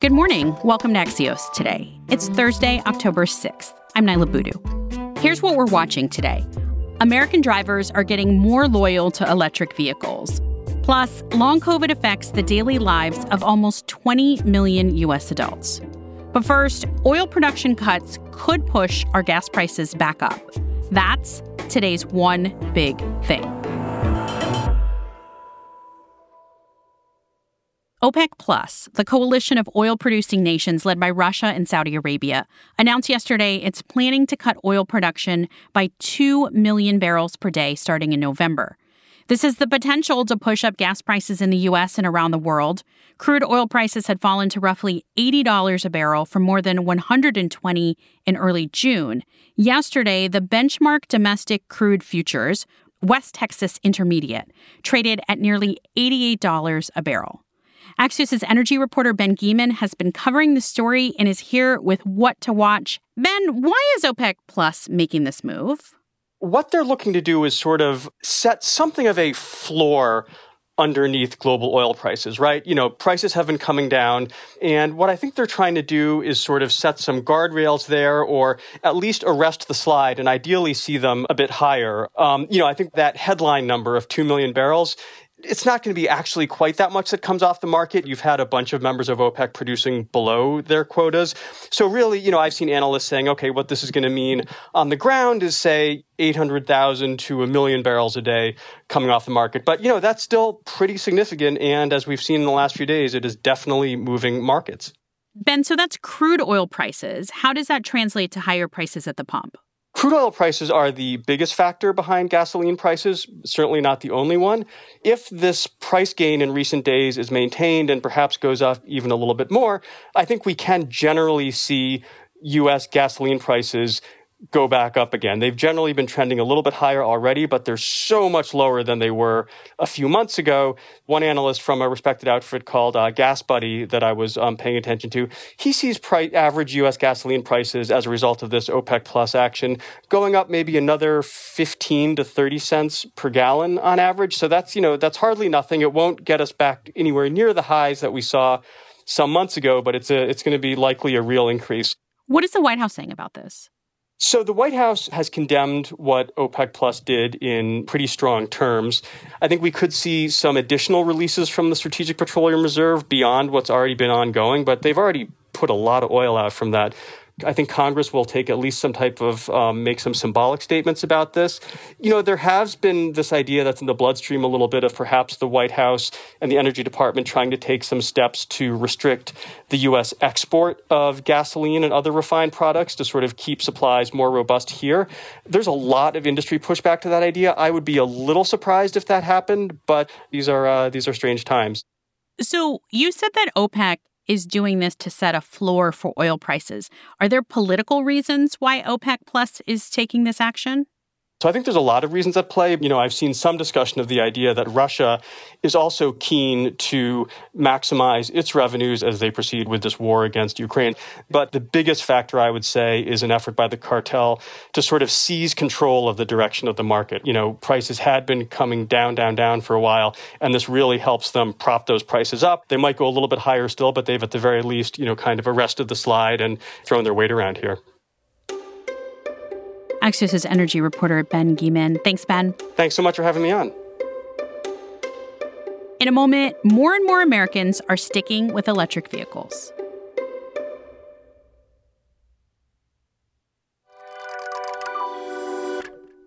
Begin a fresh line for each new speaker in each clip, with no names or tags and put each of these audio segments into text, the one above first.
Good morning. Welcome to Axios today. It's Thursday, October 6th. I'm Niala Boodhoo. Here's what we're watching today American drivers are getting more loyal to electric vehicles. Plus, long COVID affects the daily lives of almost 20 million U.S. adults. But first, oil production cuts could push our gas prices back up. That's today's one big thing. OPEC Plus, the coalition of oil producing nations led by Russia and Saudi Arabia, announced yesterday it's planning to cut oil production by 2 million barrels per day starting in November. This has the potential to push up gas prices in the U.S. and around the world. Crude oil prices had fallen to roughly $80 a barrel from more than 120 in early June. Yesterday, the benchmark domestic crude futures, West Texas Intermediate, traded at nearly $88 a barrel. Axios' energy reporter Ben Geman has been covering the story and is here with what to watch. Ben, why is OPEC Plus making this move?
what they're looking to do is sort of set something of a floor underneath global oil prices, right? You know, prices have been coming down. And what I think they're trying to do is sort of set some guardrails there or at least arrest the slide and ideally see them a bit higher. Um, you know, I think that headline number of 2 million barrels it's not going to be actually quite that much that comes off the market. You've had a bunch of members of OPEC producing below their quotas. So really, you know, I've seen analysts saying, okay, what this is going to mean on the ground is say 800,000 to a million barrels a day coming off the market. But, you know, that's still pretty significant. And as we've seen in the last few days, it is definitely moving markets.
Ben, so that's crude oil prices. How does that translate to higher prices at the pump?
Crude oil prices are the biggest factor behind gasoline prices, certainly not the only one. If this price gain in recent days is maintained and perhaps goes up even a little bit more, I think we can generally see US gasoline prices go back up again. They've generally been trending a little bit higher already, but they're so much lower than they were a few months ago. One analyst from a respected outfit called uh, GasBuddy that I was um, paying attention to, he sees average U.S. gasoline prices as a result of this OPEC plus action going up maybe another 15 to 30 cents per gallon on average. So that's, you know, that's hardly nothing. It won't get us back anywhere near the highs that we saw some months ago, but it's a, it's going to be likely a real increase.
What is the White House saying about this?
So the White House has condemned what OPEC Plus did in pretty strong terms. I think we could see some additional releases from the Strategic Petroleum Reserve beyond what's already been ongoing, but they've already put a lot of oil out from that I think Congress will take at least some type of um, make some symbolic statements about this. You know, there has been this idea that's in the bloodstream a little bit of perhaps the White House and the Energy Department trying to take some steps to restrict the U.S. export of gasoline and other refined products to sort of keep supplies more robust here. There's a lot of industry pushback to that idea. I would be a little surprised if that happened, but these are uh, these are strange times.
So you said that OPEC is doing this to set a floor for oil prices. Are there political reasons why OPEC Plus is taking this action?
So I think there's a lot of reasons at play. You know, I've seen some discussion of the idea that Russia is also keen to maximize its revenues as they proceed with this war against Ukraine. But the biggest factor, I would say, is an effort by the cartel to sort of seize control of the direction of the market. You know, prices had been coming down, down, down for a while, and this really helps them prop those prices up. They might go a little bit higher still, but they've at the very least, you know, kind of arrested the slide and thrown their weight around here.
Axios' energy reporter Ben Geman. Thanks, Ben.
Thanks so much for having me on.
In a moment, more and more Americans are sticking with electric vehicles.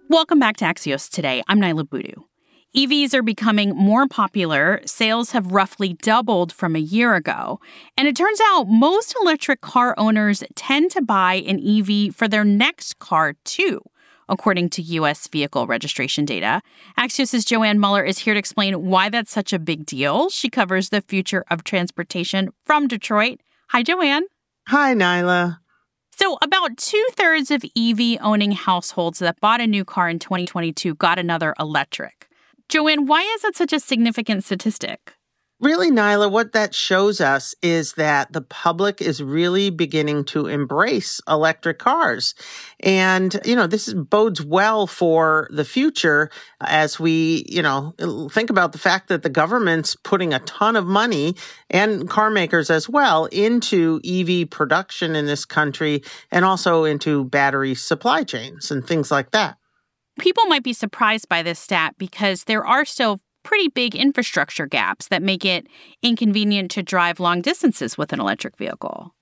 Welcome back to Axios today. I'm Niala Boodhoo. EVs are becoming more popular. Sales have roughly doubled from a year ago. And it turns out most electric car owners tend to buy an EV for their next car, too, according to U.S. vehicle registration data. Axios' Joann Muller is here to explain why that's such a big deal. She covers the future of transportation from Detroit. Hi, Joann.
Hi, Niala.
So, about two thirds of EV owning households that bought a new car in 2022 got another electric. Joann, why is that such a significant statistic?
Really, Niala, what that shows us is that the public is really beginning to embrace electric cars. And, you know, this bodes well for the future as we, you know, think about the fact that the government's putting a ton of money and car makers as well into EV production in this country and also into battery supply chains and things like that.
People might be surprised by this stat because there are still pretty big infrastructure gaps that make it inconvenient to drive long distances with an electric vehicle.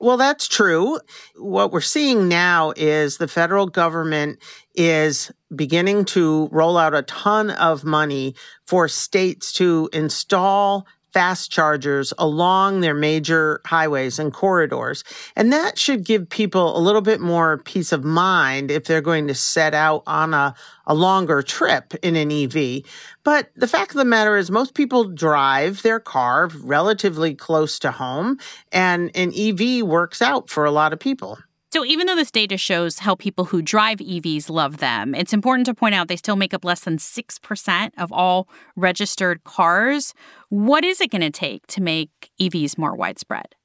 Well, that's true. What we're seeing now is the federal government is beginning to roll out a ton of money for states to install fast chargers along their major highways and corridors. And that should give people a little bit more peace of mind if they're going to set out on a, a longer trip in an EV. But the fact of the matter is most people drive their car relatively close to home and an EV works out for a lot of people.
So, even though this data shows how people who drive EVs love them, it's important to point out they still make up less than 6% of all registered cars. What is it going to take to make EVs more widespread?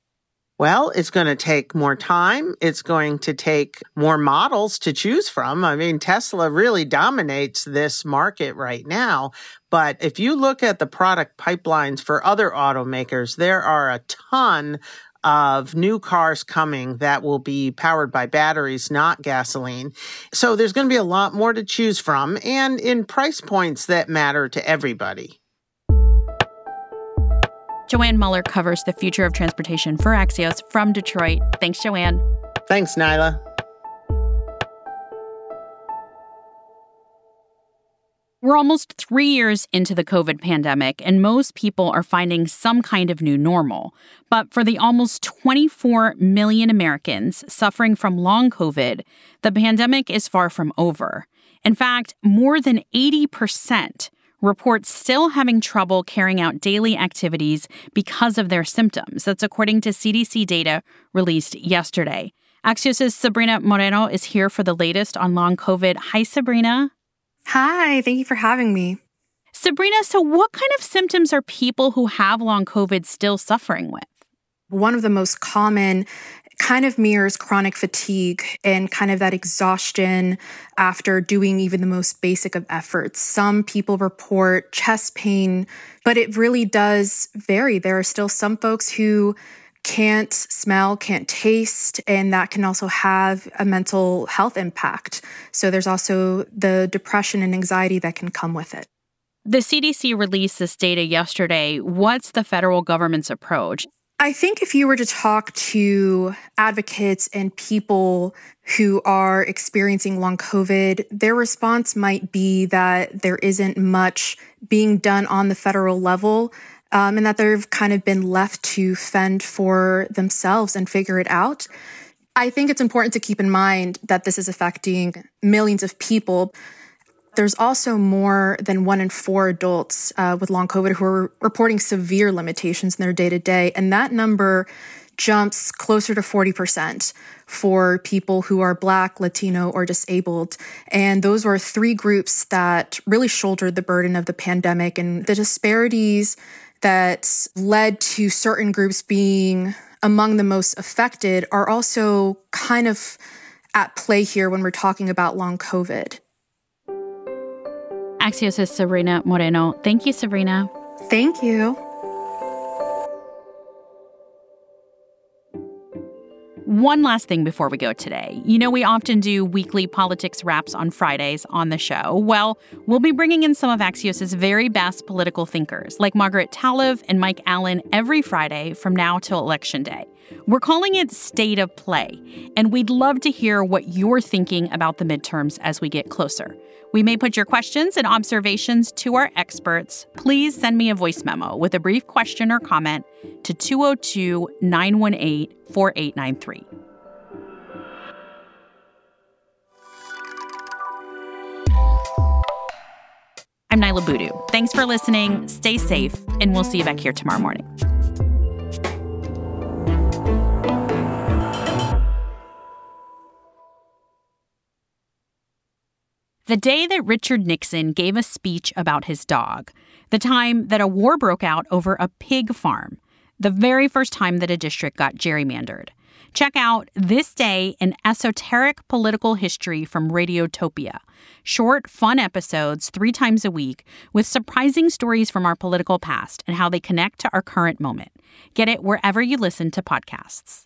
Well, it's going to take more time. It's going to take more models to choose from. I mean, Tesla really dominates this market right now. But if you look at the product pipelines for other automakers, there are a ton of new cars coming that will be powered by batteries, not gasoline. So there's going to be a lot more to choose from and in price points that matter to everybody.
Joann Muller covers the future of transportation for Axios from Detroit. Thanks, Joann.
Thanks, Niala.
We're almost three years into the COVID pandemic, and most people are finding some kind of new normal. But for the almost 24 million Americans suffering from long COVID, the pandemic is far from over. In fact, more than 80% report still having trouble carrying out daily activities because of their symptoms. That's according to CDC data released yesterday. Axios' Sabrina Moreno is here for the latest on long COVID. Hi, Sabrina.
Hi, thank you for having me.
Sabrina, so what kind of symptoms are people who have long COVID still suffering with?
One of the most common kind of mirrors chronic fatigue and kind of that exhaustion after doing even the most basic of efforts. Some people report chest pain, but it really does vary. There are still some folks who can't smell, can't taste, and that can also have a mental health impact. So there's also the depression and anxiety that can come with it.
The CDC released this data yesterday. What's the federal government's approach?
I think if you were to talk to advocates and people who are experiencing long COVID, their response might be that there isn't much being done on the federal level um, and that they've kind of been left to fend for themselves and figure it out. I think it's important to keep in mind that this is affecting millions of people. There's also more than one in four adults uh, with long COVID who are reporting severe limitations in their day to day. And that number jumps closer to 40% for people who are Black, Latino, or disabled. And those were three groups that really shouldered the burden of the pandemic. And the disparities that led to certain groups being among the most affected are also kind of at play here when we're talking about long COVID.
Axios' Sabrina Moreno. Thank you, Sabrina.
Thank you.
One last thing before we go today. You know, we often do weekly politics wraps on Fridays on the show. Well, we'll be bringing in some of Axios' very best political thinkers, like Margaret Talev and Mike Allen, every Friday from now till Election Day. We're calling it State of Play, and we'd love to hear what you're thinking about the midterms as we get closer. We may put your questions and observations to our experts. Please send me a voice memo with a brief question or comment to 202 918 4893. I'm Niala Boodhoo. Thanks for listening. Stay safe, and we'll see you back here tomorrow morning. The day that Richard Nixon gave a speech about his dog, the time that a war broke out over a pig farm, the very first time that a district got gerrymandered. Check out This Day in Esoteric Political History from Radiotopia. Short, fun episodes three times a week with surprising stories from our political past and how they connect to our current moment. Get it wherever you listen to podcasts.